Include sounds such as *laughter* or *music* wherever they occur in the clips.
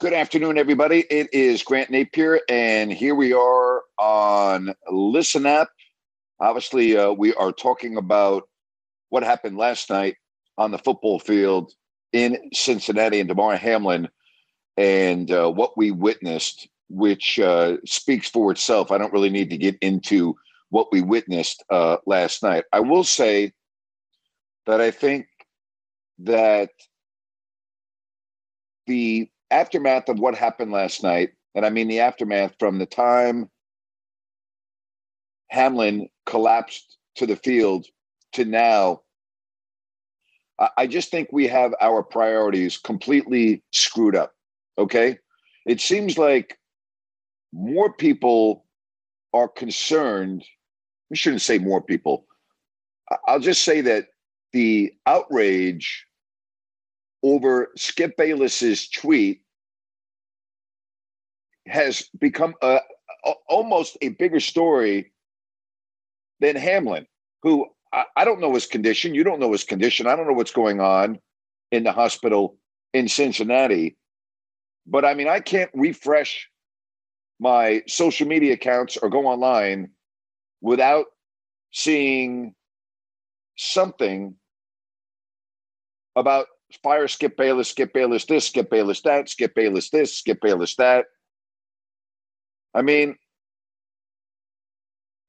Good afternoon, everybody. It is Grant Napier, and here we are on Listen Up. Obviously, uh, we are talking about what happened last night on the football field in Cincinnati and Damar Hamlin and uh, what we witnessed, which uh, speaks for itself. I don't really need to get into what we witnessed uh, last night. I will say that I think that the aftermath of what happened last night, and I mean the aftermath from the time Hamlin collapsed to the field to now, I just think we have our priorities completely screwed up. Okay. It seems like more people are concerned. We shouldn't say more people. I'll just say that the outrage over Skip Bayless's tweet has become a, a, almost a bigger story than Hamlin, who I, I don't know his condition. You don't know his condition. I don't know what's going on in the hospital in Cincinnati. But I mean, I can't refresh my social media accounts or go online without seeing something about fire Skip Bayless, Skip Bayless this, Skip Bayless that, Skip Bayless this, Skip Bayless that. I mean,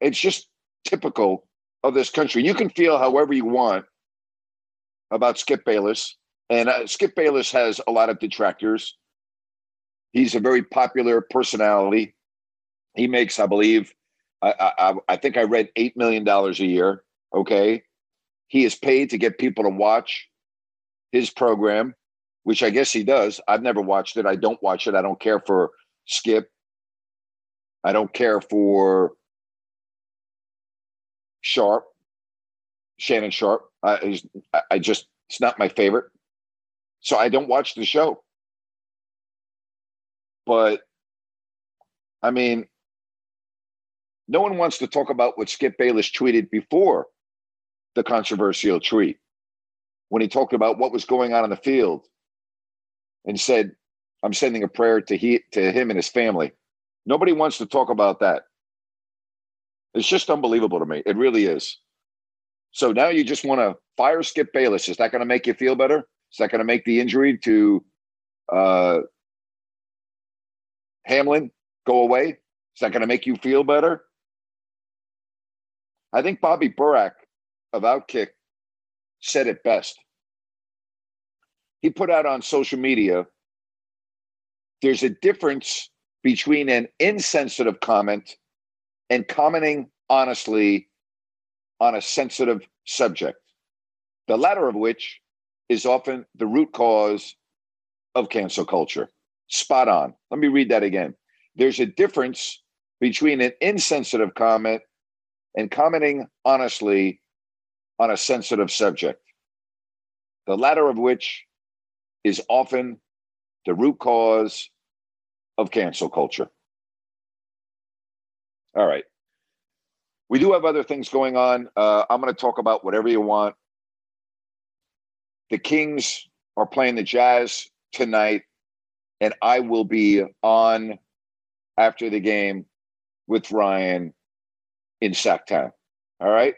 it's just typical of this country. You can feel however you want about Skip Bayless, and uh, Skip Bayless has a lot of detractors. He's a very popular personality. He makes, I believe, I, I, I think I read eight million dollars a year. Okay, he is paid to get people to watch his program, which I guess he does. I've never watched it. I don't watch it. I don't care for Skip. I don't care for Sharpe, Shannon Sharpe. I, I just, it's not my favorite. So I don't watch the show. But I mean, no one wants to talk about what Skip Bayless tweeted before the controversial tweet when he talked about what was going on in the field and said, I'm sending a prayer to he to him and his family. Nobody wants to talk about that. It's just unbelievable to me. It really is. So now you just want to fire Skip Bayless. Is that going to make you feel better? Is that going to make the injury to uh, Hamlin go away? Is that going to make you feel better? I think Bobby Burack of Outkick said it best. He put out on social media there's a difference between an insensitive comment and commenting honestly on a sensitive subject, the latter of which is often the root cause of cancel culture. Spot on. Let me read that again. There's a difference between an insensitive comment and commenting honestly on a sensitive subject, the latter of which is often the root cause of cancel culture. All right. We do have other things going on. Uh, I'm going to talk about whatever you want. The Kings are playing the Jazz tonight, and I will be on after the game with Ryan in Sacktown. All right.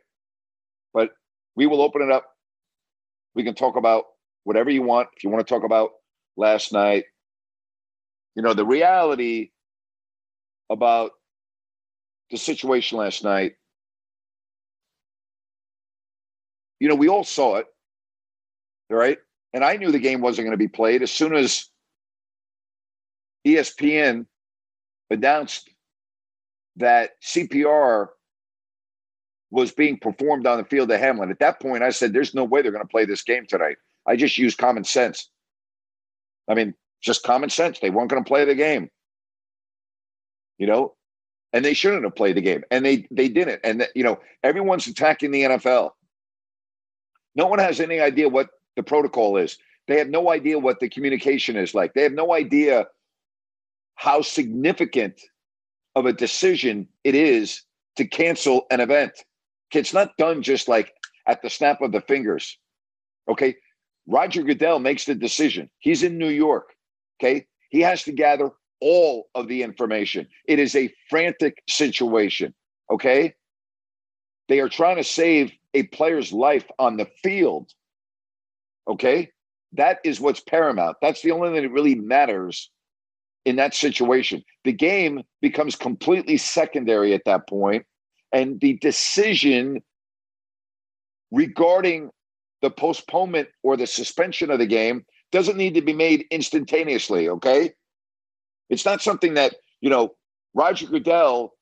We will open it up. We can talk about whatever you want. If you want to talk about last night, You know, the reality about the situation last night, you know, we all saw it, right? And I knew the game wasn't going to be played as soon as ESPN announced that CPR was being performed on the field of Hamlin. At that point, I said, There's no way they're going to play this game tonight. I just used common sense. I mean, just common sense. They weren't going to play the game. You know, and they shouldn't have played the game, and they they didn't. And you know, everyone's attacking the NFL. No one has any idea what the protocol is. They have no idea what the communication is like. They have no idea how significant of a decision it is to cancel an event. It's not done just like at the snap of the fingers. Okay. Roger Goodell makes the decision. He's in New York. Okay. He has to gather all of the information. It is a frantic situation. Okay. They are trying to save a player's life on the field. Okay. That is what's paramount. That's the only thing that really matters in that situation. The game becomes completely secondary at that point, and the decision regarding the postponement or the suspension of the game doesn't need to be made instantaneously, okay? It's not something that, you know, Roger Goodell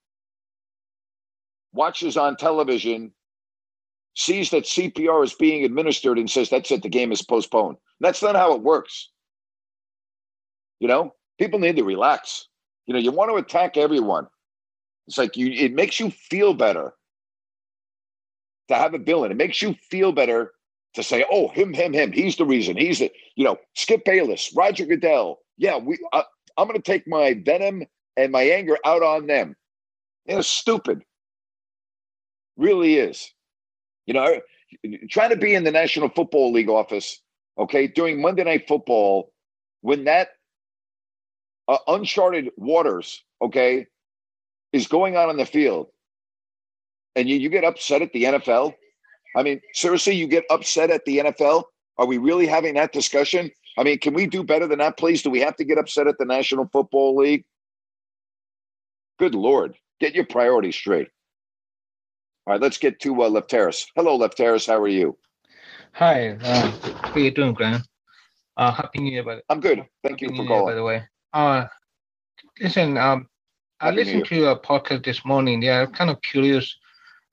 watches on television, sees that CPR is being administered, and says, that's it, the game is postponed. That's not how it works. You know, people need to relax. You know, you want to attack everyone. It's like you it makes you feel better to have a villain. It makes you feel better to say, "Oh, him, him, him. He's the reason. He's the you know Skip Bayless, Roger Goodell. Yeah, we. Uh, I'm going to take my venom and my anger out on them. It's stupid. Really is. You know, trying to be in the National Football League office, okay, during Monday Night Football, when that uh, uncharted waters, okay, is going on in the field, and you, you get upset at the NFL. I mean, seriously, you get upset at the NFL? Are we really having that discussion? I mean, can we do better than that, please? Do we have to get upset at the National Football League? Good Lord, get your priorities straight. All right, let's get to uh, Lefteris. Hello, Lefteris. How are you? Hi. Uh, how are you doing, Graham? Uh, happy New Year, by the- I'm good. Thank you for calling. by the way. Uh, listen, um, I listened to your podcast this morning. Yeah, I'm kind of curious,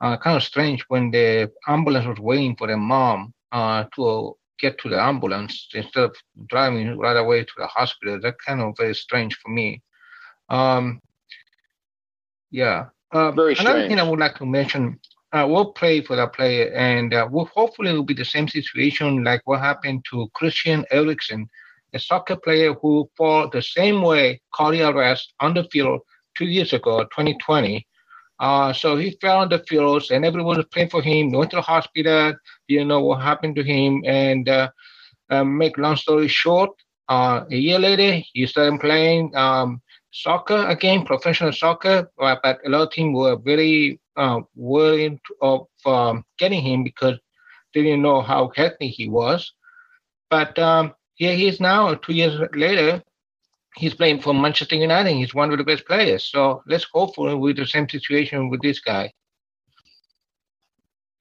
uh, kind of strange when the ambulance was waiting for the mom uh, to get to the ambulance instead of driving right away to the hospital. That kind of very strange for me. Um, yeah. Uh, very strange. Another thing I would like to mention, uh, we'll pray for that player, and uh, we'll, hopefully it will be the same situation like what happened to Christian Eriksen a soccer player who, for the same way, cardiac arrest on the field two years ago, 2020. Uh, so he fell on the fields and everyone was praying for him. He went to the hospital. You know what happened to him, and uh, uh, make long story short, uh, a year later he started playing um, soccer again, professional soccer. Uh, but a lot of teams were very uh, worried of um, getting him because they didn't know how healthy he was. But um, here he is now, two years later, he's playing for Manchester United. He's one of the best players. So let's hope for with the same situation with this guy.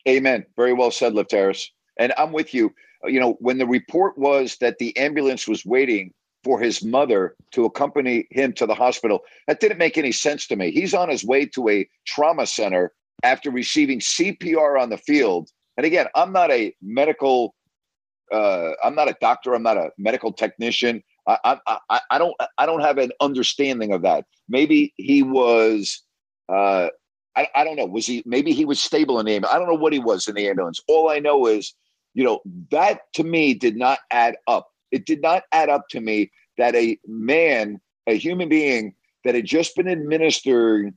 Amen. Very well said, Lefteris. And I'm with you. You know, when the report was that the ambulance was waiting for his mother to accompany him to the hospital, that didn't make any sense to me. He's on his way to a trauma center after receiving CPR on the field. And again, I'm not a medical uh, I'm not a doctor. I'm not a medical technician. I, I, I, don't I don't have an understanding of that. Maybe he was uh, I, I don't know. Was he maybe he was stable in the ambulance? I don't know what he was in the ambulance. All I know is, you know, that to me did not add up. It did not add up to me that a man, a human being that had just been administered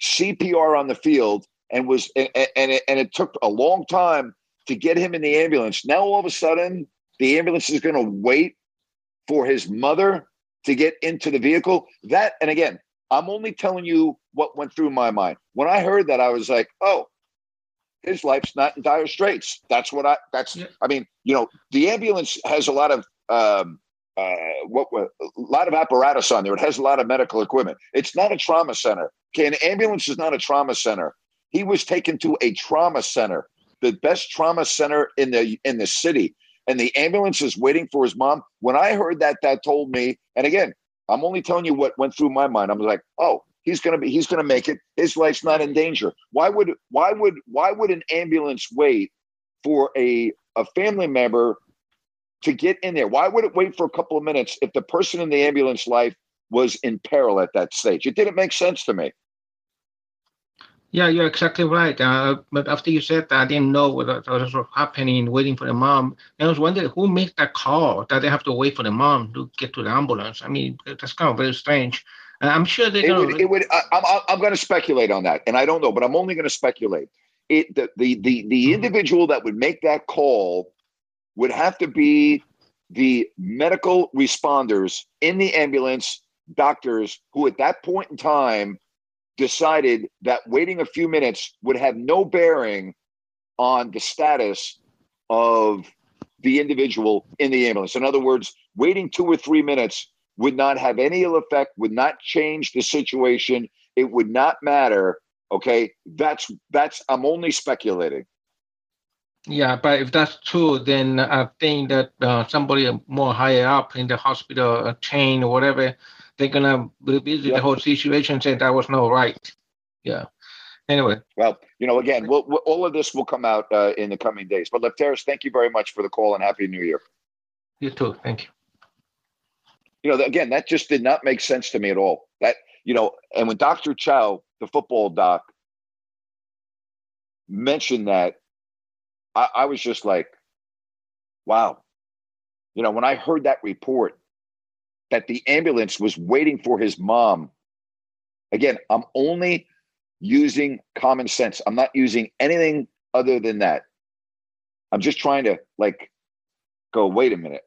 CPR on the field and was and, and, it, and it took a long time to get him in the ambulance. Now all of a sudden, the ambulance is going to wait for his mother to get into the vehicle. That, and again, I'm only telling you what went through my mind. When I heard that, I was like, oh, his life's not in dire straits. That's what I, that's, yeah. I mean, you know, the ambulance has a lot of um, uh, what a lot of apparatus on there. It has a lot of medical equipment. It's not a trauma center. Okay, an ambulance is not a trauma center. He was taken to a trauma center, the best trauma center in the in the city, and the ambulance is waiting for his mom. When I heard that, that told me. And again, I'm only telling you what went through my mind. I'm like, oh, he's gonna be, he's gonna make it. His life's not in danger. Why would, why would, why would an ambulance wait for a a family member to get in there? Why would it wait for a couple of minutes if the person in the ambulance life was in peril at that stage? It didn't make sense to me. Yeah, you're exactly right. Uh, but after you said that, I didn't know what was happening, waiting for the mom. I was wondering who made that call that they have to wait for the mom to get to the ambulance. I mean, that's kind of very strange. And I'm sure they. It would. It would I, I'm. I'm going to speculate on that, and I don't know, but I'm only going to speculate. It the the the, the mm-hmm. individual that would make that call would have to be the medical responders in the ambulance, doctors who at that point in time decided that waiting a few minutes would have no bearing on the status of the individual in the ambulance. In other words, waiting two or three minutes would not have any ill effect, would not change the situation. It would not matter. Okay. That's, that's, I'm only speculating. Yeah, but if that's true, then I think that uh, somebody more higher up in the hospital chain or whatever, they're gonna revisit yep. the whole situation, and say that was no right. Yeah. Anyway. Well, you know, again, we'll, we'll, all of this will come out uh, in the coming days. But Lefteris, thank you very much for the call and happy New Year. You too. Thank you. You know, again, that just did not make sense to me at all. That you know, and when Dr. Chao, the football doc, mentioned that I, I was just like, wow. You know, when I heard that report that the ambulance was waiting for his mom, again, I'm only using common sense. I'm not using anything other than that. I'm just trying to like go, wait a minute.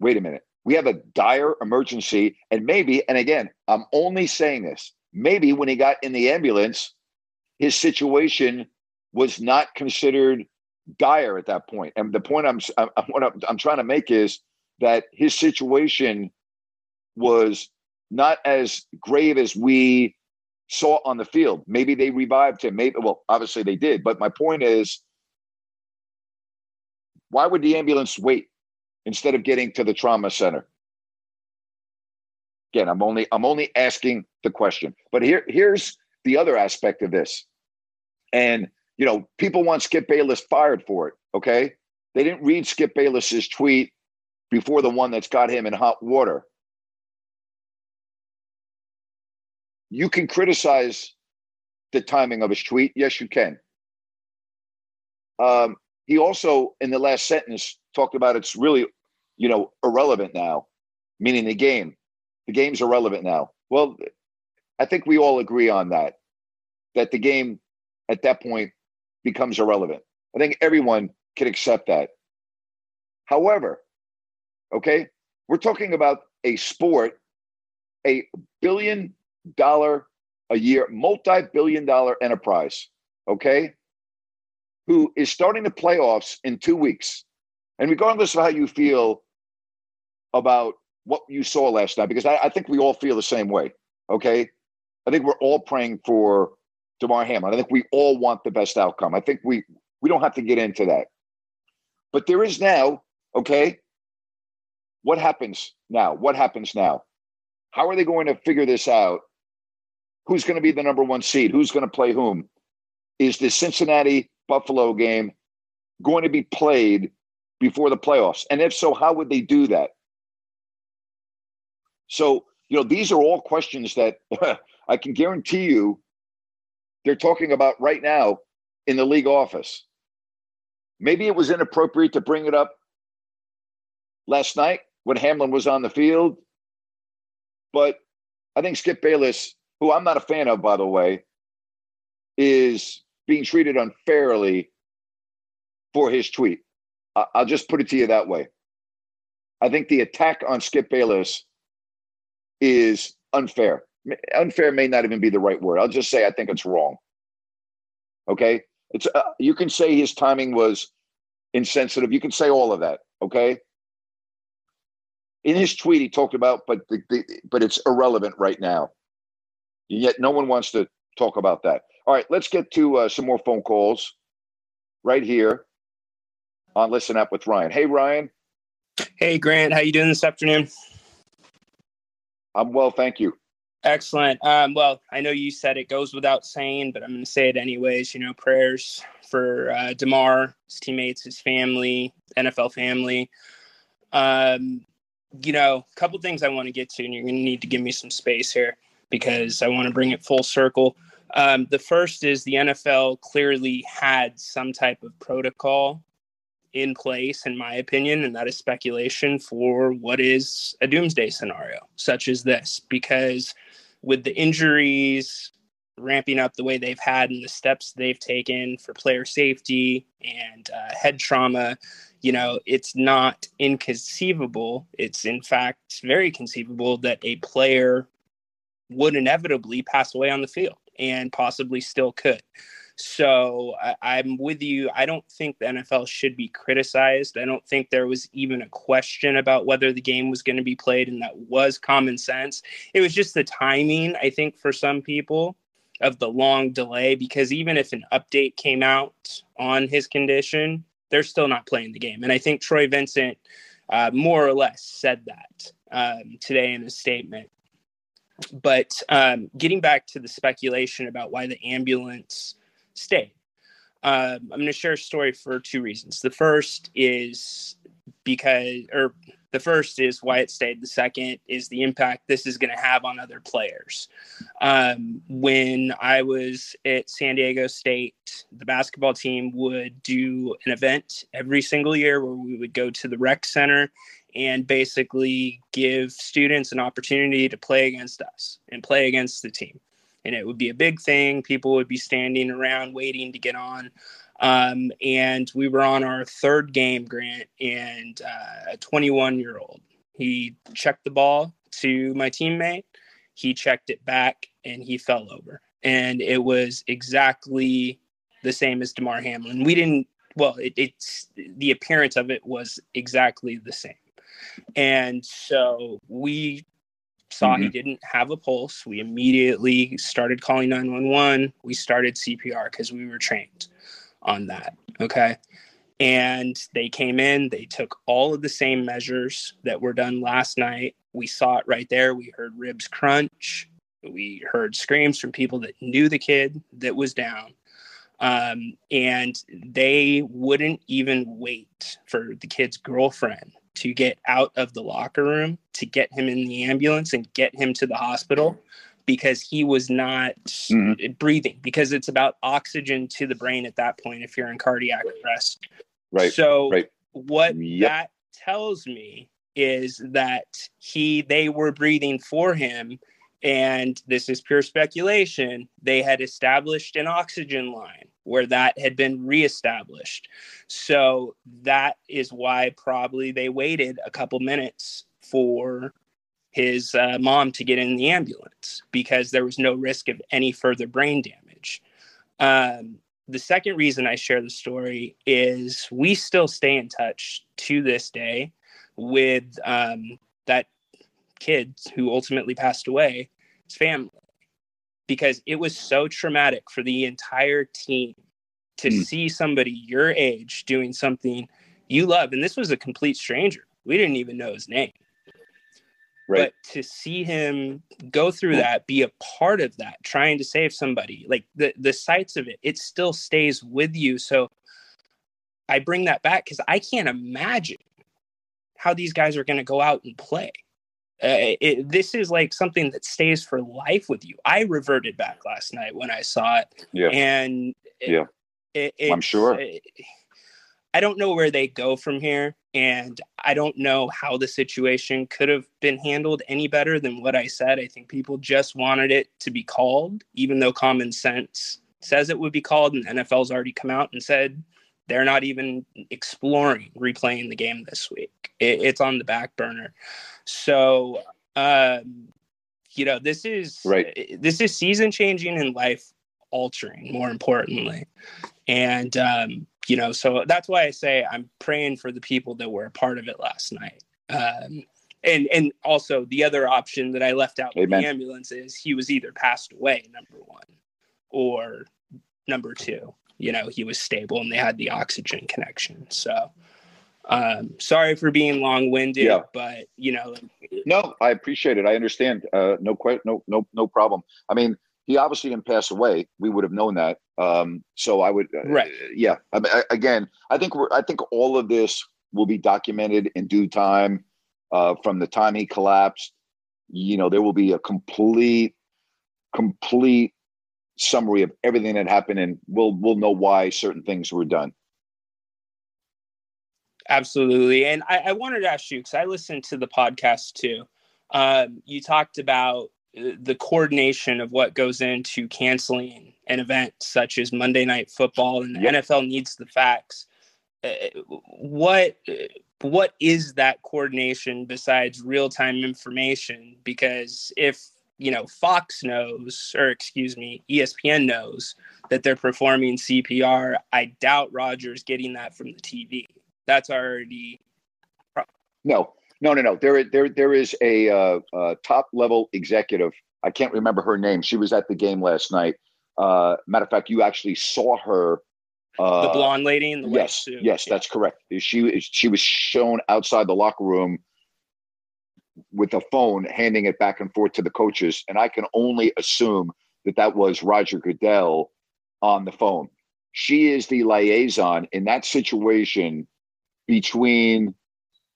Wait a minute. We have a dire emergency. And maybe, and again, I'm only saying this, maybe when he got in the ambulance, his situation was not considered dire at that point. And the point I'm I'm, I'm, I'm trying to make is that his situation was not as grave as we saw on the field. Maybe they revived him. Maybe well, obviously they did. But my point is, why would the ambulance wait instead of getting to the trauma center? Again, I'm only I'm only asking the question. But here here's the other aspect of this. And you know, people want Skip Bayless fired for it. Okay. They didn't read Skip Bayless's tweet before the one that's got him in hot water. You can criticize the timing of his tweet. Yes, you can. Um, he also, in the last sentence, talked about it's really, you know, irrelevant now, meaning the game. The game's irrelevant now. Well, I think we all agree on that, that the game at that point becomes irrelevant. I think everyone can accept that. However, okay, we're talking about a sport, a billion dollar a year, multi billion dollar enterprise, okay, who is starting the playoffs in two weeks. And regardless of how you feel about what you saw last night, because I, I think we all feel the same way, okay? I think we're all praying for Damar Hamlin. I think we all want the best outcome. I think we we don't have to get into that. But there is now, okay, what happens now? What happens now? How are they going to figure this out? Who's going to be the number one seed? Who's going to play whom? Is the Cincinnati Buffalo game going to be played before the playoffs? And if so, how would they do that? So, you know, these are all questions that *laughs* I can guarantee you they're talking about right now in the league office. Maybe it was inappropriate to bring it up last night when Hamlin was on the field. But I think Skip Bayless, who I'm not a fan of, by the way, is being treated unfairly for his tweet. I'll just put it to you that way. I think the attack on Skip Bayless is unfair unfair may not even be the right word. I'll just say I think it's wrong. Okay, it's uh, you can say his timing was insensitive. You can say all of that. Okay, in his tweet he talked about, but the, the, but it's irrelevant right now. Yet no one wants to talk about that. All right, let's get to uh, some more phone calls right here on Listen Up with Ryan. Hey, Ryan. Hey, Grant. How you doing this afternoon? I'm well, thank you. Excellent. Um, well, I know you said it goes without saying, but I'm going to say it anyways. You know, prayers for uh, Damar, his teammates, his family, NFL family. Um, you know, a couple things I want to get to, and you're going to need to give me some space here because I want to bring it full circle. Um, the first is the NFL clearly had some type of protocol in place, in my opinion, and that is speculation for what is a doomsday scenario, such as this, because with the injuries ramping up the way they've had and the steps they've taken for player safety and uh, head trauma, you know, it's not inconceivable. It's in fact very conceivable that a player would inevitably pass away on the field and possibly still could. So I, am with you. I don't think the NFL should be criticized. I don't think there was even a question about whether the game was going to be played, and that was common sense. It was just the timing, I think, for some people of the long delay, because even if an update came out on his condition, they're still not playing the game. And I think Troy Vincent uh, more or less said that um, today in a statement. But um, getting back to the speculation about why the ambulance stayed. Um, I'm going to share a story for two reasons. The first is because, or the first is why it stayed. The second is the impact this is going to have on other players. Um, when I was at San Diego State, the basketball team would do an event every single year where we would go to the rec center and basically give students an opportunity to play against us and play against the team and it would be a big thing. People would be standing around waiting to get on. Um, and we were on our third game, Grant, and uh, a 21 year old. He checked the ball to my teammate. He checked it back and he fell over. And it was exactly the same as Damar Hamlin. We didn't, well, it, it's the appearance of it was exactly the same. And so we saw mm-hmm. he didn't have a pulse. We immediately started calling 911. We started CPR because we were trained on that. Okay. And they came in, they took all of the same measures that were done last night. We saw it right there. We heard ribs crunch. We heard screams from people that knew the kid that was down. Um, and they wouldn't even wait for the kid's girlfriend to get out of the locker room to get him in the ambulance and get him to the hospital because he was not mm-hmm. breathing because it's about oxygen to the brain at that point if you're in cardiac arrest. Right. So right. what yep. that tells me is that he they were breathing for him and this is pure speculation they had established an oxygen line where that had been reestablished. So that is why probably they waited a couple minutes for his uh, mom to get in the ambulance because there was no risk of any further brain damage. Um, the second reason I share the story is we still stay in touch to this day with um, that kid who ultimately passed away, his family because it was so traumatic for the entire team to mm. see somebody your age doing something you love. And this was a complete stranger. We didn't even know his name. Right. But to see him go through that, be a part of that, trying to save somebody, like the the sights of it, it still stays with you. So I bring that back because I can't imagine how these guys are going to go out and play. Uh, it, this is like something that stays for life with you. I reverted back last night when I saw it, yeah. and it, yeah, it, I'm sure. I don't know where they go from here, and I don't know how the situation could have been handled any better than what I said. I think people just wanted it to be called, even though common sense says it would be called, and NFL's already come out and said they're not even exploring replaying the game this week. It, it's on the back burner. So, um, you know, this is right. This is season changing and life altering. More importantly, and um, you know, so that's why I say I'm praying for the people that were a part of it last night. Um, and and also the other option that I left out in Amen. the ambulance is he was either passed away, number one, or number two. You know, he was stable and they had the oxygen connection. So, um, sorry for being long winded, Yeah. but you know, No, I appreciate it. I understand. Uh, no, que- no, no, no problem. I mean, he obviously didn't pass away. We would have known that. Um, so I would, uh, Right. Yeah. I mean, I, again, I think we're. I think all of this will be documented in due time. Uh, from the time he collapsed, you know, there will be a complete, complete summary of everything that happened, and we'll we'll know why certain things were done. Absolutely. And I, I wanted to ask you because I listened to the podcast too. Um, you talked about the coordination of what goes into canceling an event such as Monday Night Football, and the Yep. NFL needs the facts. Uh, what what is that coordination besides real time information? Because if you know Fox knows, or excuse me, ESPN knows that they're performing CPR, I doubt Rogers getting that from the TV that's already No, no, no, no. There, there, there is a uh, uh, top level executive. I can't remember her name. She was at the game last night. Uh, matter of fact, you actually saw her. Uh, the blonde lady in the yes, suit. yes, Yeah. that's correct. She she was shown outside the locker room with a phone, handing it back and forth to the coaches, and I can only assume that that was Roger Goodell on the phone. She is the liaison in that situation between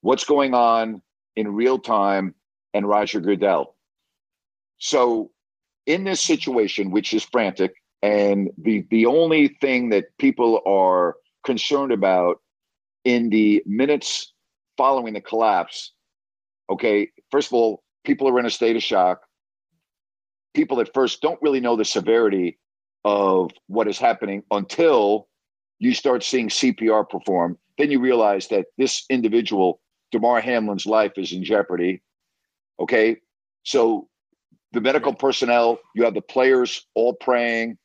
what's going on in real time and Roger Goodell. So, in this situation, which is frantic, and the the only thing that people are concerned about in the minutes following the collapse, okay, first of all, people are in a state of shock. People at first don't really know the severity of what is happening until you start seeing CPR performed. Then you realize that this individual, Damar Hamlin's life is in jeopardy. Okay. So the medical personnel, you have the players all praying,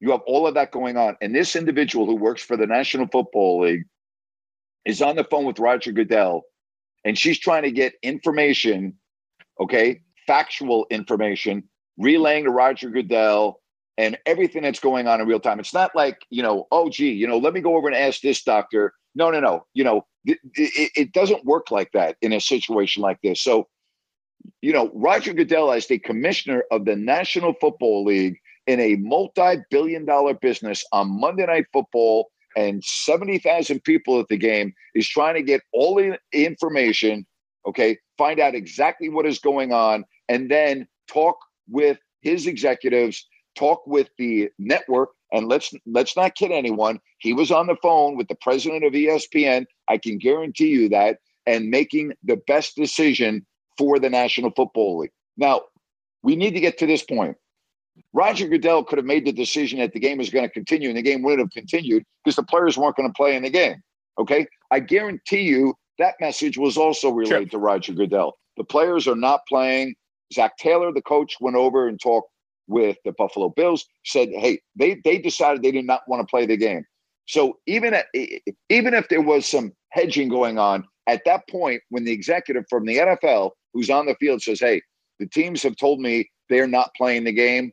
you have all of that going on. And this individual who works for the National Football League is on the phone with Roger Goodell, and she's trying to get information, okay, factual information, relaying to Roger Goodell and everything that's going on in real time. It's not like, you know, oh, gee, you know, let me go over and ask this doctor. No, no, no. You know, it, it, it doesn't work like that in a situation like this. So, you know, Roger Goodell, as the commissioner of the National Football League in a multi billion dollar business on Monday Night Football and 70,000 people at the game, is trying to get all the information, okay, find out exactly what is going on, and then talk with his executives talk with the network and let's let's not kid anyone. He was on the phone with the president of espn i can guarantee you that and making the best decision for the national football league. Now we need to get to this point. Roger goodell could have made the decision that the game was going to continue and the game wouldn't have continued because the players weren't going to play in the game okay? I guarantee you that message was also relayed to roger goodell. The players are not playing. Zac taylor the coach went over and talked with the Buffalo Bills said, "Hey, they they decided they did not want to play the game." So even at, even if there was some hedging going on at that point, when the executive from the NFL who's on the field says, "Hey, the teams have told me they're not playing the game,"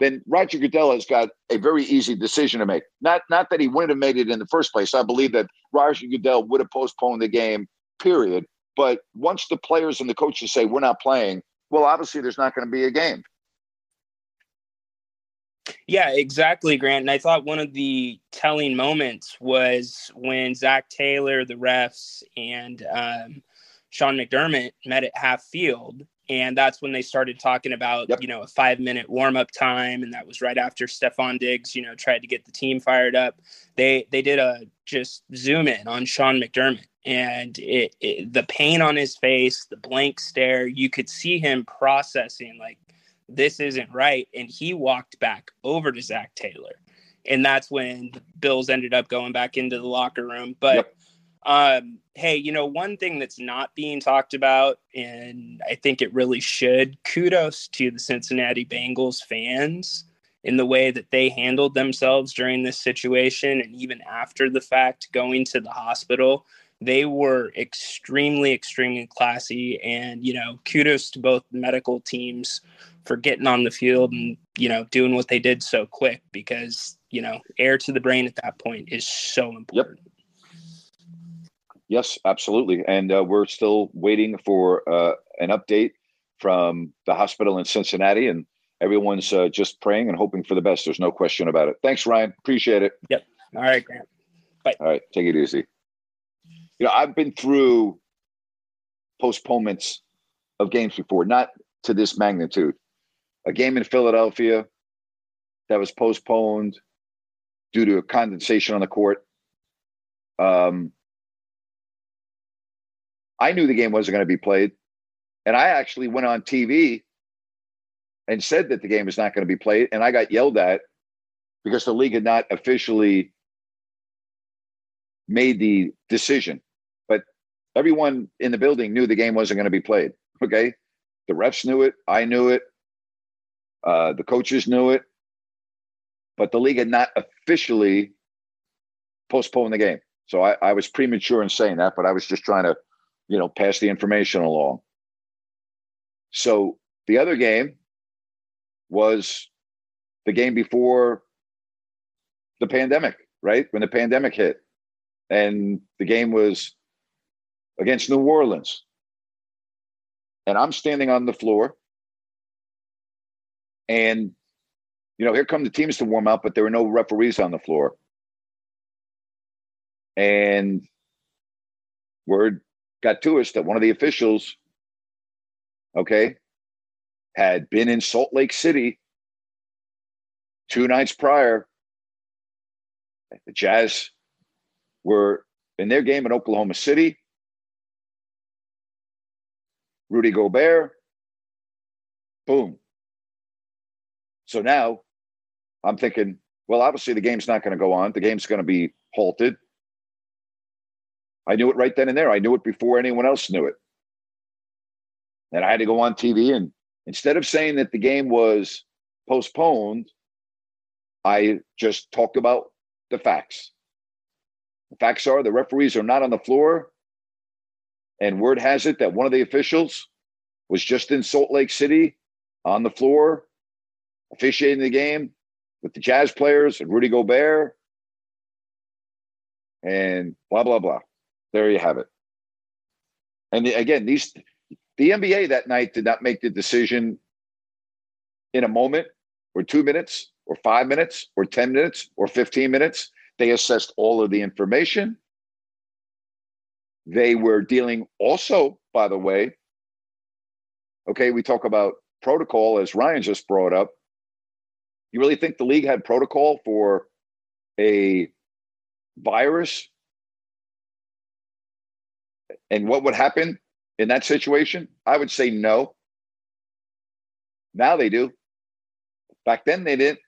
then Roger Goodell has got a very easy decision to make. Not not that he wouldn't have made it in the first place. I believe that Roger Goodell would have postponed the game. Period. But once the players and the coaches say we're not playing, well, obviously there's not going to be a game. Yeah, exactly, Grant. And I thought one of the telling moments was when Zac Taylor, the refs, and um, Sean McDermott met at half field. And that's when they started talking about, Yep. you know, a five minute warm up time. And that was right after Stefon Diggs, you know, tried to get the team fired up. They they did a just zoom in on Sean McDermott and it, it the pain on his face, the blank stare, you could see him processing like this isn't right. And he walked back over to Zac Taylor. And that's when the Bills ended up going back into the locker room. But Yep. um, hey, you know, one thing that's not being talked about, and I think it really should, kudos to the Cincinnati Bengals fans in the way that they handled themselves during this situation and even after the fact going to the hospital they were extremely, extremely classy. And, you know, kudos to both medical teams for getting on the field and, you know, doing what they did so quick because, you know, air to the brain at that point is so important. Yep. Yes, absolutely. And uh, we're still waiting for uh, an update from the hospital in Cincinnati. And everyone's uh, just praying and hoping for the best. There's no question about it. Thanks, Ryan. Appreciate it. Yep. All right, Grant. Bye. All right. Take it easy you know, I've been through postponements of games before, not to this magnitude. A game in Philadelphia that was postponed due to a condensation on the court. Um, I knew the game wasn't going to be played. And I actually went on TV and said that the game was not going to be played. And I got yelled at because the league had not officially made the decision But everyone in the building knew the game wasn't going to be played. Okay. The refs knew it. I knew it. Uh, the coaches knew it. But the league had not officially postponed the game. So I, I was premature in saying that, but I was just trying to, you know, pass the information along. So the other game was the game before the pandemic, right? When the pandemic hit. And the game was against New Orleans. And I'm standing on the floor. And, you know, here come the teams to warm up, but there were no referees on the floor. And word got to us that one of the officials, okay, had been in Salt Lake City two nights prior. The Jazz were in their game in Oklahoma City. Rudy Gobert, boom. So now I'm thinking, well, obviously the game's not going to go on. The game's going to be halted. I knew it right then and there. I knew it before anyone else knew it. And I had to go on TV and instead of saying that the game was postponed, I just talked about the facts. The facts are the referees are not on the floor and word has it that one of the officials was just in Salt Lake City on the floor, officiating the game with the Jazz players and Rudy Gobert. And blah, blah, blah. There you have it. And the, again, these the NBA that night did not make the decision in a moment or two minutes or five minutes or 10 minutes or 15 minutes. They assessed all of the information. They were dealing also, by the way, okay, we talk about protocol as Ryan just brought up. You really think the league had protocol for a virus? And what would happen in that situation? I would say no. Now they do. Back then they didn't.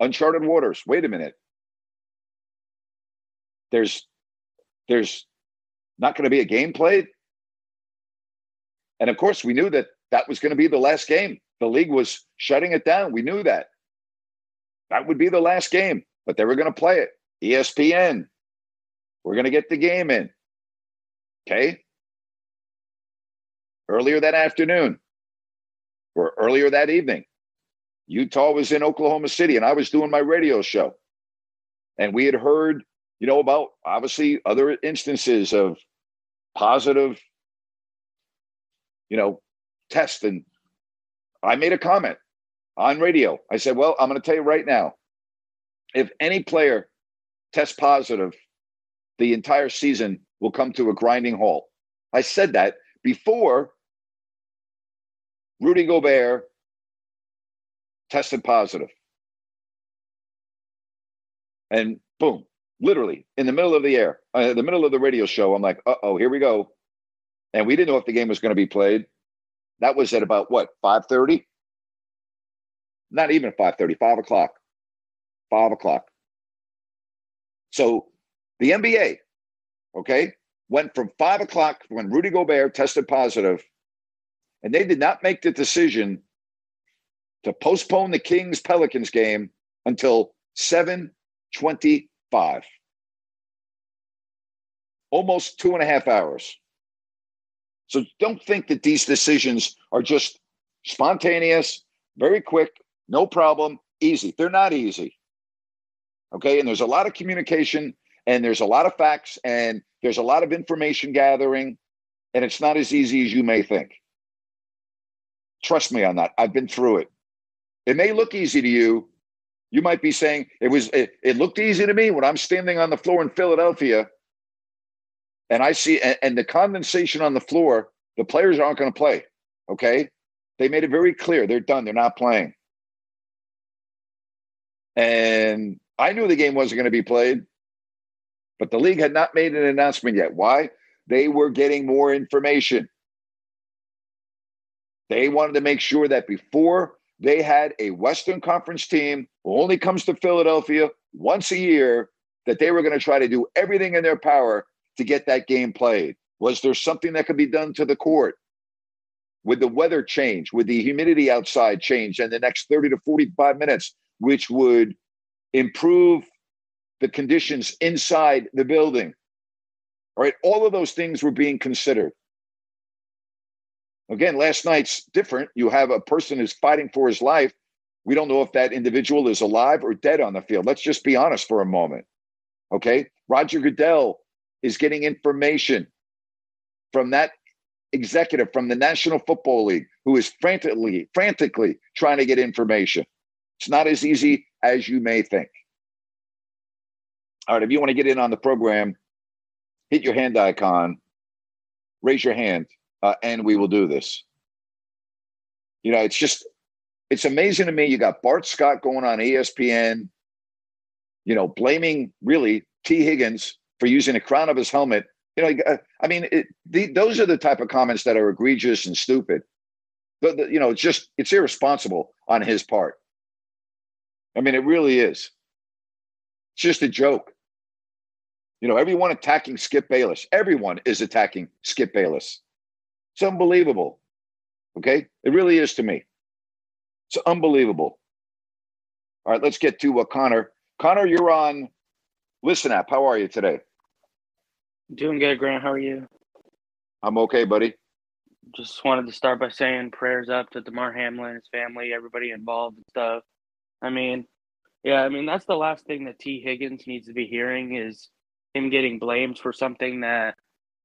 Uncharted waters. Wait a minute. There's there's not going to be a game played. And of course, we knew that that was going to be the last game. The league was shutting it down. We knew that. That would be the last game, but they were going to play it. ESPN. We're going to get the game in. Okay. Earlier that afternoon or earlier that evening, Utah was in Oklahoma City and I was doing my radio show. And we had heard you know about obviously other instances of positive you know tests and i made a comment on radio i said well i'm going to tell you right now if any player tests positive the entire season will come to a grinding halt i said that before rudy gobert tested positive and boom literally in the middle of the air, uh, the middle of the radio show. I'm like, uh oh, here we go. And we didn't know if the game was going to be played. That was at about what, 5:30? Not even 5:30, 5 o'clock. 5 o'clock. So the NBA, okay, went from five o'clock when Rudy Gobert tested positive, and they did not make the decision to postpone the Kings Pelicans game until 7 20 almost two and a half hours. So don't think that these decisions are just spontaneous, very quick, no problem, easy. They're not easy. Okay. And there's a lot of communication and there's a lot of facts and there's a lot of information gathering. And it's not as easy as you may think. Trust me on that. I've been through it. It may look easy to you. You might be saying it was it, it looked easy to me when I'm standing on the floor in Philadelphia and I see and, and the condensation on the floor, the players aren't going to play. Okay. They made it very clear they're done. They're not playing. And I knew the game wasn't going to be played, but the league had not made an announcement yet. Why? They were getting more information. They wanted to make sure that before they had a Western Conference team who only comes to Philadelphia once a year, that they were going to try to do everything in their power to get that game played. Was there something that could be done to the court? Would the weather change? Would the humidity outside change in the next 30 to 45 minutes, which would improve the conditions inside the building? All right, all of those things were being considered. Again, last night's different. You have a person who's fighting for his life. We don't know if that individual is alive or dead on the field. Let's just be honest for a moment. Okay. Roger Goodell is getting information from that executive from the National Football League who is frantically, frantically trying to get information. It's not as easy as you may think. All right, if you want to get in on the program, hit your hand icon, raise your hand, uh, and we will do this. You know, it's just, it's amazing to me. You got Bart Scott going on ESPN, you know, blaming really Tee Higgins for using the crown of his helmet. You know, uh, I mean, it, the, those are the type of comments that are egregious and stupid. But, the, you know, it's just, it's irresponsible on his part. I mean, it really is. It's just a joke. You know, everyone attacking Skip Bayless. Everyone is attacking Skip Bayless. It's unbelievable. Okay? It really is to me. It's unbelievable. All right, let's get to uh, Connor. Connor, you're on Listen App. How are you today? Doing good, Grant. How are you? I'm okay, buddy. Just wanted to start by saying prayers up to Damar Hamlin, his family, everybody involved and stuff. I mean, yeah, I mean that's the last thing that Tee Higgins needs to be hearing is him getting blamed for something that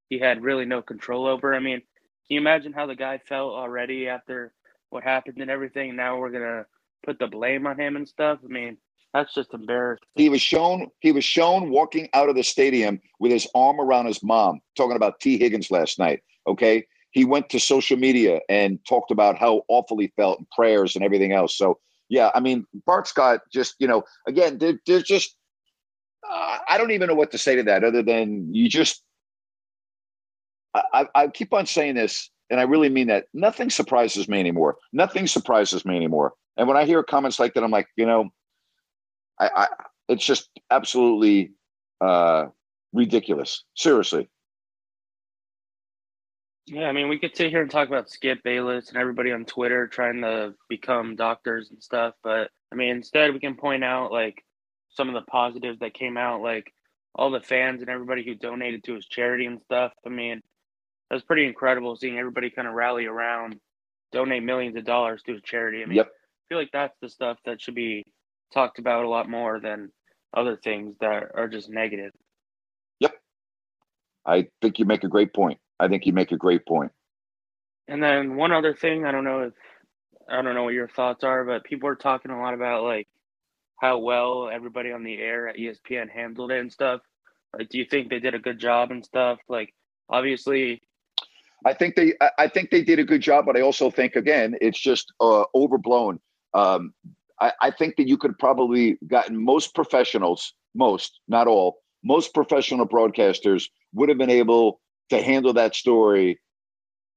he had really no control over. I mean, can you imagine how the guy felt already after what happened and everything? Now we're gonna put the blame on him and stuff. I mean, that's just embarrassing. He was shown he was shown walking out of the stadium with his arm around his mom, talking about Tee Higgins last night. Okay. He went to social media and talked about how awful he felt and prayers and everything else. So yeah, I mean, Bart Scott just, you know, again, they're, they're just uh, I don't even know what to say to that other than you just, I, I keep on saying this, and I really mean that. Nothing surprises me anymore. Nothing surprises me anymore. And when I hear comments like that, I'm like, you know, I, I it's just absolutely uh, ridiculous. Seriously. Yeah, I mean, we could sit here and talk about Skip Bayless and everybody on Twitter trying to become doctors and stuff, but I mean, instead we can point out like some of the positives that came out, like all the fans and everybody who donated to his charity and stuff. I mean, it was pretty incredible seeing everybody kind of rally around, donate millions of dollars to his charity. I mean, yep. I feel like that's the stuff that should be talked about a lot more than other things that are just negative. Yep. I think you make a great point. I think you make a great point. And then one other thing, I don't know if I don't know what your thoughts are, but people are talking a lot about like how well everybody on the air at ESPN handled it and stuff. Like, do you think they did a good job and stuff? Like, obviously, I think they, I think they did a good job, but I also think again, it's just uh, overblown. Um, I, I think that you could probably gotten most professionals, most, not all, most professional broadcasters would have been able to handle that story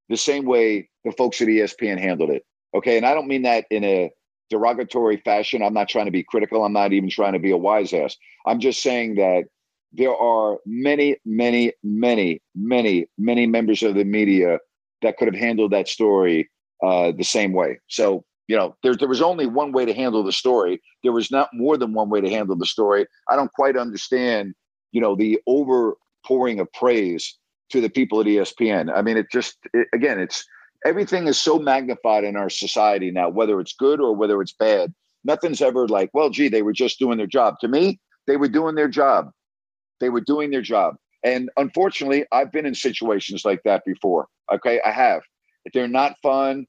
the same way the folks at ESPN handled it. Okay, and I don't mean that in a derogatory fashion. I'm not trying to be critical. I'm not even trying to be a wise ass. I'm just saying that there are many, many, many, many, many members of the media that could have handled that story uh, the same way. So, you know, there, there was only one way to handle the story. There was not more than one way to handle the story. I don't quite understand, you know, the overpouring of praise to the people at ESPN. I mean, it just it, again, it's everything is so magnified in our society now, whether it's good or whether it's bad. Nothing's ever like, well, gee, they were just doing their job. To me, they were doing their job. They were doing their job. And unfortunately, I've been in situations like that before. Okay, I have. They're not fun.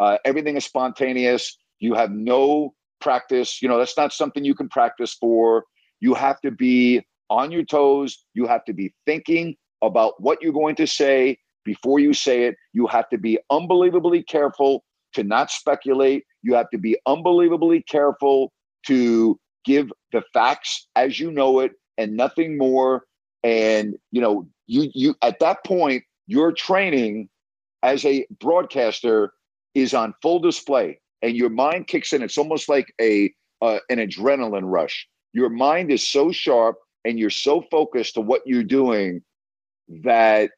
Uh, everything is spontaneous. You have no practice. You know, that's not something you can practice for. You have to be on your toes. You have to be thinking about what you're going to say before you say it. You have to be unbelievably careful to not speculate. You have to be unbelievably careful to give the facts as you know it and nothing more. And you know, you you at that point, your training as a broadcaster is on full display, and your mind kicks in. It's almost like a uh, an adrenaline rush. Your mind is so sharp, and you're so focused to what you're doing that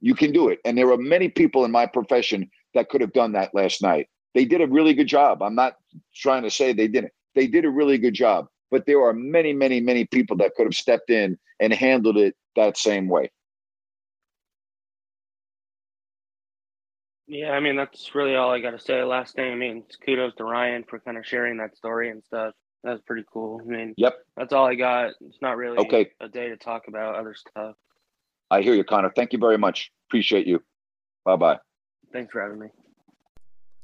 you can do it. And there are many people in my profession that could have done that last night. They did a really good job. I'm not trying to say they didn't. They did a really good job. But there are many, many, many people that could have stepped in and handled it that same way. Yeah, I mean that's really all I got to say. Last thing, I mean, kudos to Ryan for kind of sharing that story and stuff. That's pretty cool. I mean, yep, that's all I got. It's not really okay. a day to talk about other stuff. I hear you, Connor. Thank you very much. Appreciate you. Bye bye. Thanks for having me.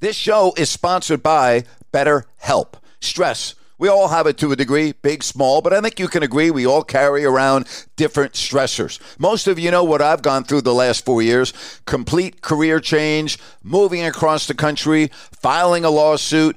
This show is sponsored by BetterHelp. Stress we all have it to a degree, big, small, but I think you can agree we all carry around different stressors. Most of you know what I've gone through the last four years complete career change, moving across the country, filing a lawsuit,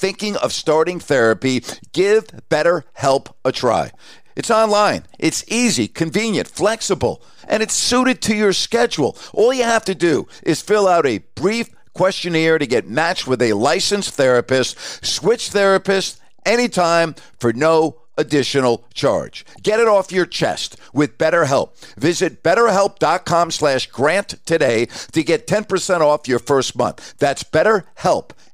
thinking of starting therapy, give BetterHelp a try. It's online, it's easy, convenient, flexible, and it's suited to your schedule. All you have to do is fill out a brief questionnaire to get matched with a licensed therapist, switch therapists anytime for no additional charge. Get it off your chest with BetterHelp. Visit betterhelp.com slash grant today to get 10% off your first month. That's betterhelp,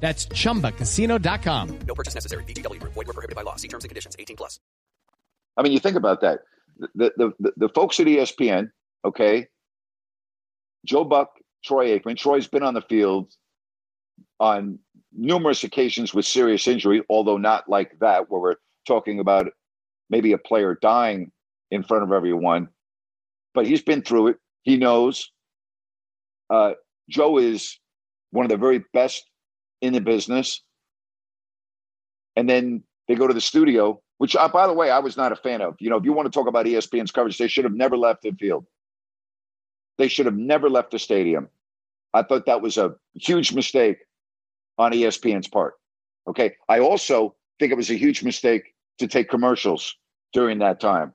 That's ChumbaCasino.com. No purchase necessary. VGW. Void were prohibited by law. See terms and conditions. 18 plus. I mean, you think about that. The, the, the, the folks at ESPN, okay, Joe Buck, Troy Aikman. Troy's been on the field on numerous occasions with serious injury, although not like that, where we're talking about maybe a player dying in front of everyone. But he's been through it. He knows. Uh, Joe is one of the very best in the business. And then they go to the studio, which, uh, by the way, I was not a fan of. You know, if you want to talk about ESPN's coverage, they should have never left the field. They should have never left the stadium. I thought that was a huge mistake on ESPN's part. Okay. I also think it was a huge mistake to take commercials during that time.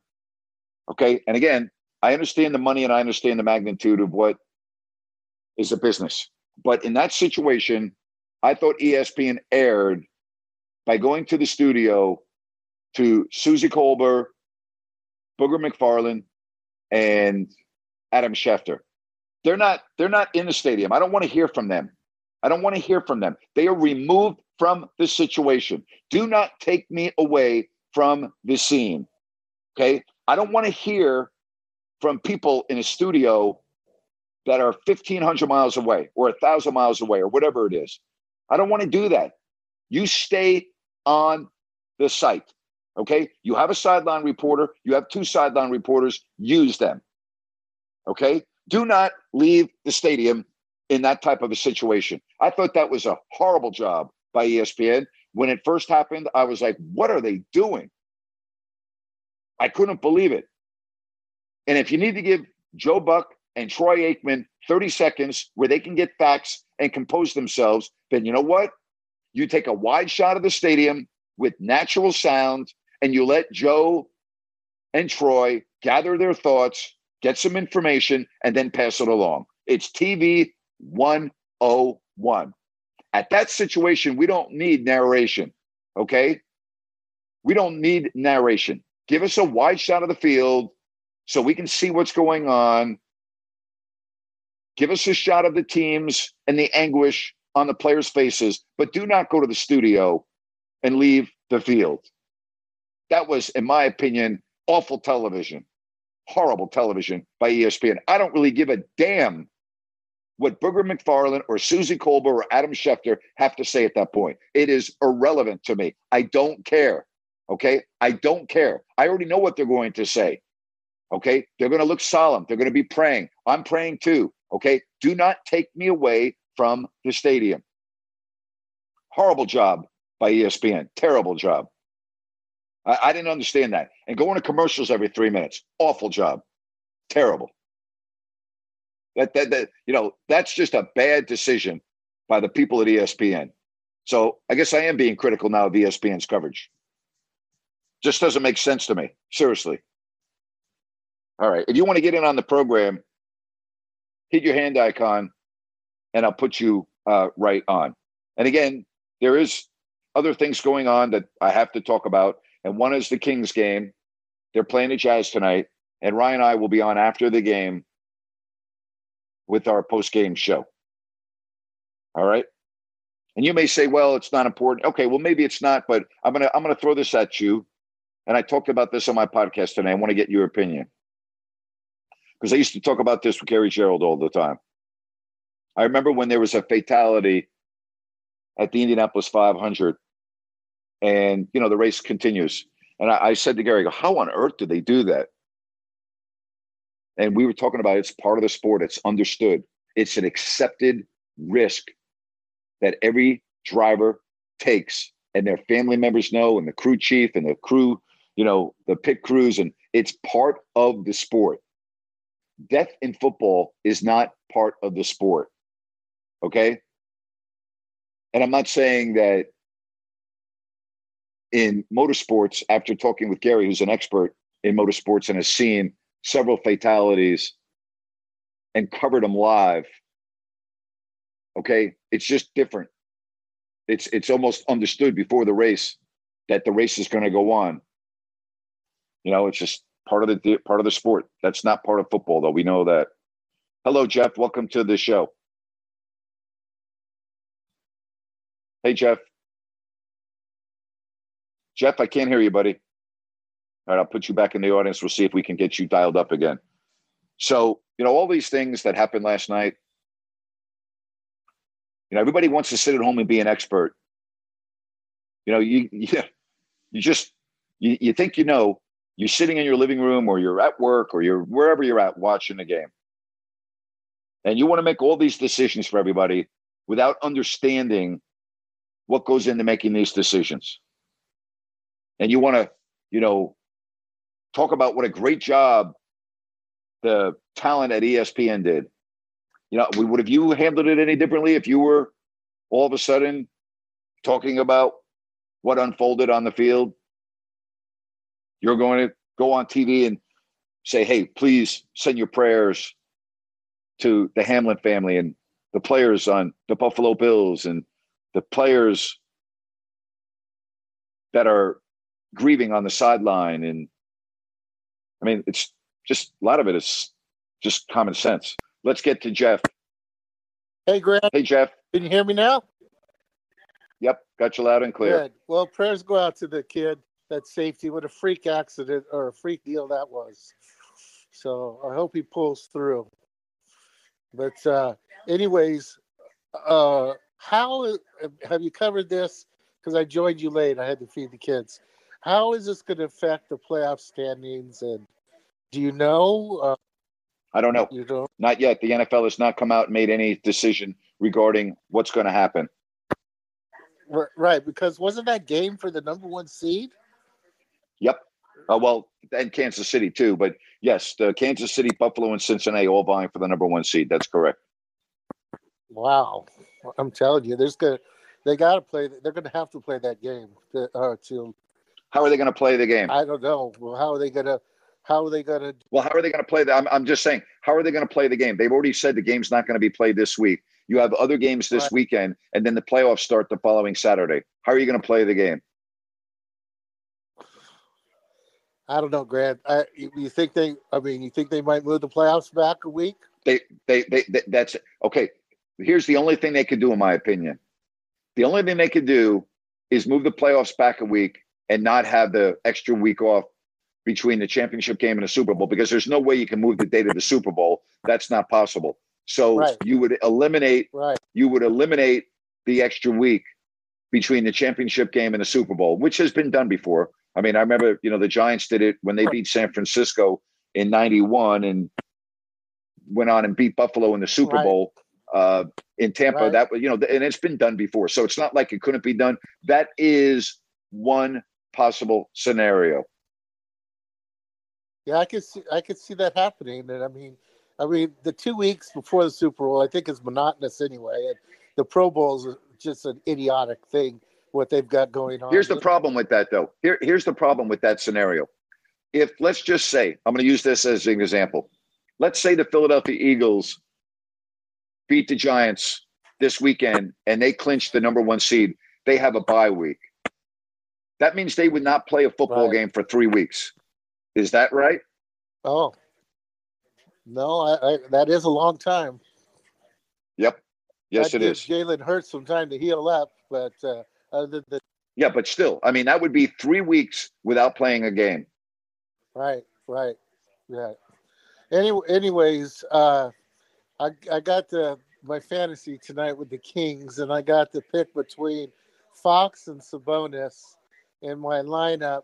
Okay. And again, I understand the money and I understand the magnitude of what is a business. But in that situation, I thought ESPN erred by going to the studio to Suzy Kolber, Booger McFarland, and Adam Schefter. They're not they're not in the stadium. I don't want to hear from them. I don't want to hear from them. They are removed from the situation. Do not take me away from the scene. Okay? I don't want to hear from people in a studio that are 1500 miles away or 1000 miles away or whatever it is. I don't want to do that. You stay on the site. Okay. You have a sideline reporter, you have two sideline reporters, use them. Okay. Do not leave the stadium in that type of a situation. I thought that was a horrible job by ESPN. When it first happened, I was like, what are they doing? I couldn't believe it. And if you need to give Joe Buck and Troy Aikman 30 seconds where they can get facts and compose themselves, then you know what? You take a wide shot of the stadium with natural sound and you let Joe and Troy gather their thoughts, get some information, and then pass it along. It's TV 101. At that situation, we don't need narration. Okay. We don't need narration. Give us a wide shot of the field so we can see what's going on. Give us a shot of the teams and the anguish on the players' faces, but do not go to the studio and leave the field. That was, in my opinion, awful television, horrible television by ESPN. I don't really give a damn what Booger McFarland or Suzy Kolber or Adam Schefter have to say at that point. It is irrelevant to me. I don't care. Okay. I don't care. I already know what they're going to say. Okay. They're going to look solemn. They're going to be praying. I'm praying too. Okay. Do not take me away from the stadium. Horrible job by ESPN. Terrible job. I, I didn't understand that. And going to commercials every three minutes. Awful job. Terrible. That, that, that, you know, that's just a bad decision by the people at ESPN. So I guess I am being critical now of ESPN's coverage. Just doesn't make sense to me. Seriously. All right. If you want to get in on the program, hit your hand icon and I'll put you uh, right on. And again, there is other things going on that I have to talk about. And one is the Kings game. They're playing the Jazz tonight. And Ryan and I will be on after the game with our post game show. All right. And you may say, well, it's not important. Okay, well, maybe it's not, but I'm gonna I'm gonna throw this at you. And I talked about this on my podcast today. I want to get your opinion. Because I used to talk about this with Gary Gerould all the time. I remember when there was a fatality at the Indianapolis 500, and you know the race continues. And I, I said to Gary, "Go! "How on earth do they do that?" And we were talking about it's part of the sport. It's understood. It's an accepted risk that every driver takes, and their family members know, and the crew chief and the crew, you know, the pit crews, and it's part of the sport. Death in football is not part of the sport. Okay. And I'm not saying that in motorsports, after talking with Gary, who's an expert in motorsports and has seen several fatalities and covered them live. Okay, it's just different. It's it's almost understood before the race that the race is going to go on. You know, it's just part of the part of the sport. That's not part of football, though. We know that. Hello, Jeff. Welcome to the show. Hey, Jeff. Jeff, I can't hear you, buddy. All right, I'll put you back in the audience. We'll see if we can get you dialed up again. So, you know, all these things that happened last night, you know, everybody wants to sit at home and be an expert. You know, you *laughs* you, you just you, you think you know, you're sitting in your living room or you're at work or you're wherever you're at watching the game. And you want to make all these decisions for everybody without understanding what goes into making these decisions. And you want to, you know, talk about what a great job the talent at ESPN did. You know, we would have you handled it any differently if you were all of a sudden talking about what unfolded on the field? You're going to go on TV and say, hey, please send your prayers to the Hamlin family and the players on the Buffalo Bills and the players that are grieving on the sideline and I mean, it's just a lot of it is just common sense. Let's get to Jeff. Hey, Grant. Hey, Jeff. Can you hear me now? Yep, got you loud and clear. Good. Well, prayers go out to the kid. That safety. What a freak accident or a freak deal that was. So I hope he pulls through. But uh, anyways, uh, how have you covered this? Because I joined you late. I had to feed the kids. How is this going to affect the playoff standings? And do you know? Uh, I don't know. You don't. Not yet. The NFL has not come out and made any decision regarding what's going to happen. Right, because wasn't that game for the number one seed? Yep. Uh, well, and Kansas City too. But yes, the Kansas City, Buffalo, and Cincinnati all vying for the number one seed. That's correct. Wow, I'm telling you, there's gonna they got to play. They're going to have to play that game to, uh, to. How are they going to play the game? I don't know. Well, how are they going to? How are they going to? Well, how are they going to play that? I'm, I'm just saying, how are they going to play the game? They've already said the game's not going to be played this week. You have other games this Right. weekend, and then the playoffs start the following Saturday. How are you going to play the game? I don't know, Grant. I, you you think they? I mean, you think they might move the playoffs back a week? They, they, they, they that's okay. Here's the only thing they could do, in my opinion. The only thing they could do is move the playoffs back a week and not have the extra week off between the championship game and the Super Bowl because there's no way you can move the date of the Super Bowl. That's not possible. So Right. you would eliminate Right. you would eliminate the extra week between the championship game and the Super Bowl, which has been done before. I mean, I remember, you know, the Giants did it when they beat San Francisco in 91 and went on and beat Buffalo in the Super Right. Bowl uh, in Tampa. Right. That was, you know, and it's been done before. So it's not like it couldn't be done. That is one possible scenario. Yeah, I could see. I could see that happening. And I mean, I mean, the two weeks before the Super Bowl, I think is monotonous anyway. And the Pro Bowl is just an idiotic thing. What they've got going on. Here's the problem with that, though. Here, here's the problem with that scenario. If let's just say, I'm going to use this as an example. Let's say the Philadelphia Eagles beat the Giants this weekend and they clinch the number one seed. They have a bye week. That means they would not play a football Right. game for three weeks. Is that right? Oh, no, I, I, that is a long time. Yep. Yes, that it is. Jalen Hurts some time to heal up, but uh, other than Yeah, but still, I mean, that would be three weeks without playing a game. right, right, yeah. Any, anyways, uh, I I got the my fantasy tonight with the Kings, and I got the pick between Fox and Sabonis in my lineup,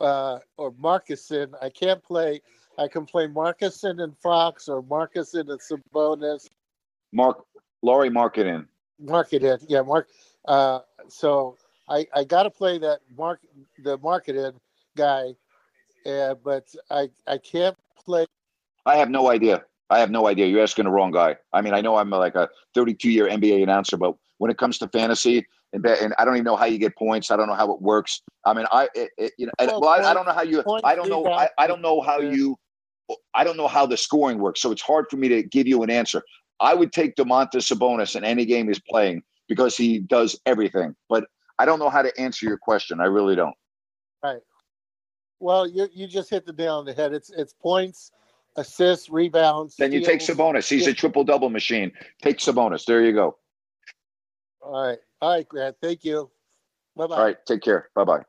uh, or Markkanen. I can't play. I can play Markkanen and Fox, or Markkanen and Sabonis. Mark, Laurie, mark it in. yeah mark uh so i i got to play that mark the marketed guy uh, but i i can't play I have no idea. I have no idea. You're asking the wrong guy. I mean, I know I'm like a 32 year NBA announcer, but when it comes to fantasy, and, and I don't even know how you get points. I don't know how it works. I mean, I it, it, you know, and, Well, well, I, I don't know how you. I don't know. I, I don't know how you. I don't know how the scoring works, so it's hard for me to give you an answer. I would take Domantas Sabonis in any game he's playing because he does everything. But I don't know how to answer your question. I really don't. Right. Well you you just hit the nail on the head it's it's points assists rebounds Then you take. Sabonis. He's Yeah. a triple double machine. Take Sabonis. There you go. all right all right grant thank you bye-bye All right. Take care. Bye bye.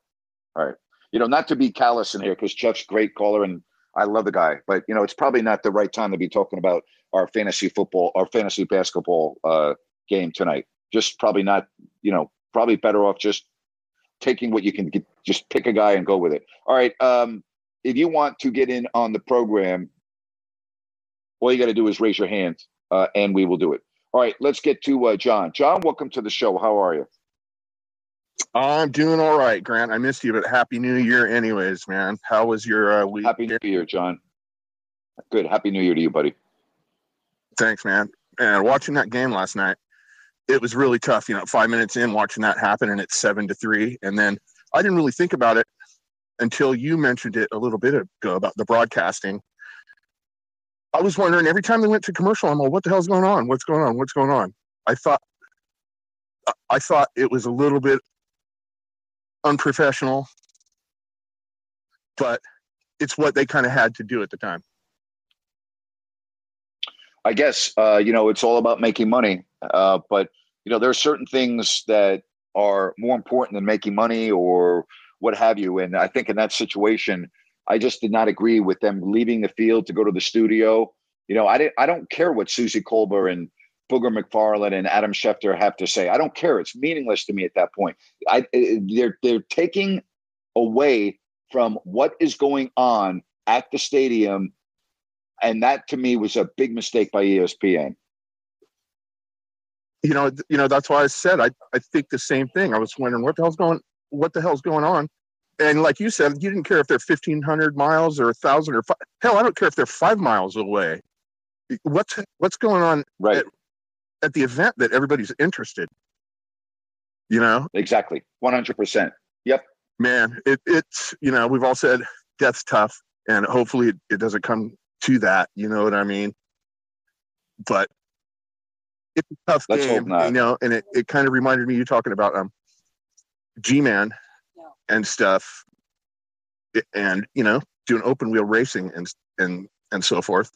All right. You know, not to be callous in here because Chuck's great caller and I love the guy, but you know, it's probably not the right time to be talking about our fantasy football, our fantasy basketball uh, game tonight. Just probably not. You know, probably better off just taking what you can get. Just pick a guy and go with it. All right. Um, if you want to get in on the program, all you got to do is raise your hand, uh, and we will do it. All right. Let's get to uh, John. John, welcome to the show. How are you? I'm doing all right, Grant. I missed you, but happy New Year, anyways, man. How was your uh, week? Happy New Year, John. Good. Happy New Year to you, buddy. Thanks, man. And watching that game last night, it was really tough. You know, five minutes in, watching that happen, and it's seven to three. And then I didn't really think about it until you mentioned it a little bit ago about the broadcasting. I was wondering every time they went to commercial, I'm like, what the hell's going on? What's going on? What's going on? I thought, I- thought it was a little bit unprofessional, but it's what they kind of had to do at the time. I guess uh, you know it's all about making money, uh, but you know there are certain things that are more important than making money or what have you. And I think in that situation, I just did not agree with them leaving the field to go to the studio. You know, I didn't. I don't care what Suzy Kolber and Booger McFarland and Adam Schefter have to say. I don't care. It's meaningless to me at that point. I eh, eh, they're they're taking away from what is going on at the stadium And that to me was a big mistake by ESPN. You know, you know that's why I said I, I think the same thing. I was wondering what the hell's going what the hell's going on. And like you said, you didn't care if they're fifteen hundred miles or a thousand or five, hell, I don't care if they're five miles away. What's what's going on right. at, at the event that everybody's interested? You know, exactly, one hundred percent. Yep, man. It, it's you know we've all said death's tough, and hopefully it, it doesn't come to that. You know what I mean? But it's a tough Let's hope game, not. you know. And it, it kind of reminded me you talking about um G-Man and stuff, and you know doing open wheel racing and and and so forth.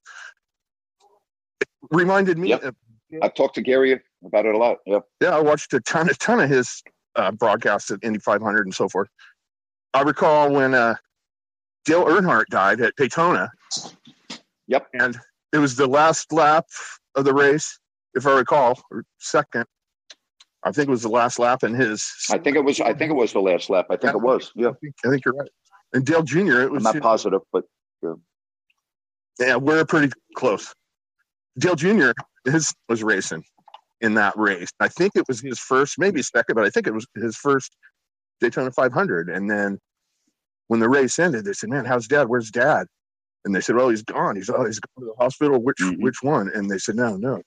It reminded me Yep. of I've talked to Gary about it a lot. Yep. yeah, I watched a ton, a ton of his uh, broadcasts at Indy 500 and so forth. I recall when uh, Dale Earnhardt died at Daytona. Yep. And it was the last lap of the race, if I recall, or second. I think it was the last lap in his. I think it was. I think it was the last lap. I think it was. Yeah. I think you're right. And Dale Jr. It I'm was. not positive, but yeah. Yeah, we're pretty close. Dale Jr. His was racing in that race. I think it was his first, maybe second, but I think it was his first Daytona 500. And then when the race ended, they said, "Man, how's Dad? Where's Dad?" And they said, "Well, he's gone. He's oh, he's gone to the hospital. Which mm-hmm. which one?" And they said, "No, no,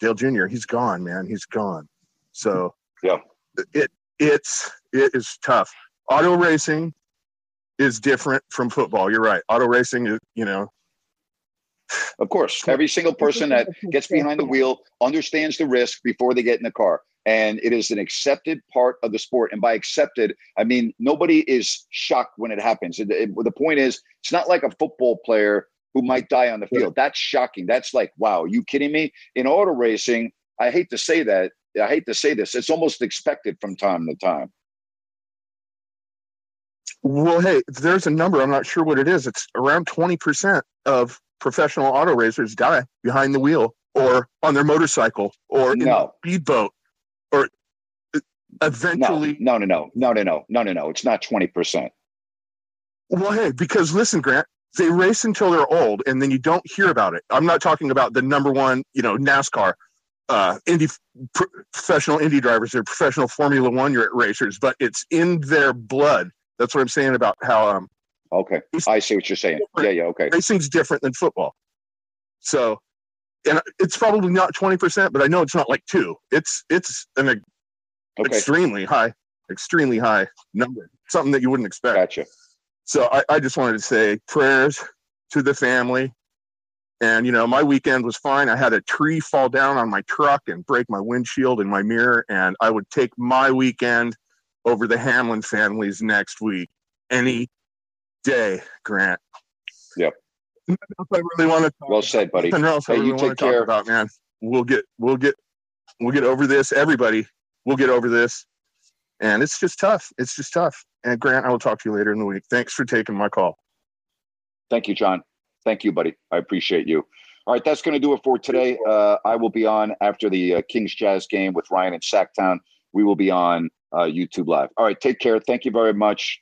Dale Jr. He's gone, man. He's gone." So yeah, it it's it is tough. Auto racing is different from football. You're right. Auto racing is, you know, Of course, every single person that gets behind the wheel understands the risk before they get in the car. And it is an accepted part of the sport. And by accepted, I mean nobody is shocked when it happens. It- it- the point is, it's not like a football player who might die on the field. That's shocking. That's like, wow, are you kidding me? In auto racing, I hate to say that. I hate to say this. It's almost expected from time to time. Well, hey, there's a number. I'm not sure what it is. It's around 20% of professional auto racers die behind the wheel or on their motorcycle or in No. a speedboat or uh, eventually. no, no, no, no, no, no, no, no, no. It's not 20%. Well, hey, because listen, Grant, they race until they're old and then you don't hear about it. I'm not talking about the number one, you know, NASCAR, uh, Indy pro- professional Indy drivers or professional Formula One racers, but it's in their blood. That's what I'm saying about how um, Okay. I see what you're saying. Yeah, yeah, okay. racing's different than football. So, and it's probably not 20%, but I know it's not like two. It's, it's an Okay. extremely high, extremely high number, something that you wouldn't expect. Gotcha. So I, I just wanted to say prayers to the family. And, you know, my weekend was fine. I had a tree fall down on my truck and break my windshield and my mirror. And I would take my weekend over the Hamlin families next week any day, Grant. Yep. I really want to Well said, buddy. Nothing else I Hey, really you want to take talk care. about, man. We'll get, we'll get, we'll get over this. Everybody, we'll get over this. And it's just tough. It's just tough. And Grant, I will talk to you later in the week. Thanks for taking my call. Thank you, John. Thank you, buddy. I appreciate you. All right, that's going to do it for today. Uh, I will be on after the uh, Kings Jazz game with Ryan in Sactown. We will be on uh, YouTube Live. All right, take care. Thank you very much.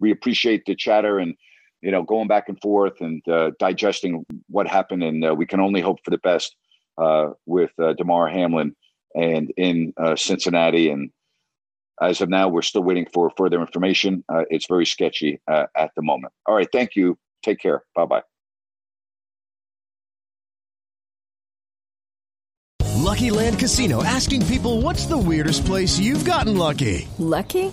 We appreciate the chatter and you know going back and forth and uh, digesting what happened, and uh, we can only hope for the best uh, with uh, Damar Hamlin and in uh, Cincinnati. And as of now, we're still waiting for further information. Uh, it's very sketchy uh, at the moment. All right, thank you. Take care. Bye bye. Lucky Land Casino asking people what's the weirdest place you've gotten lucky? Lucky?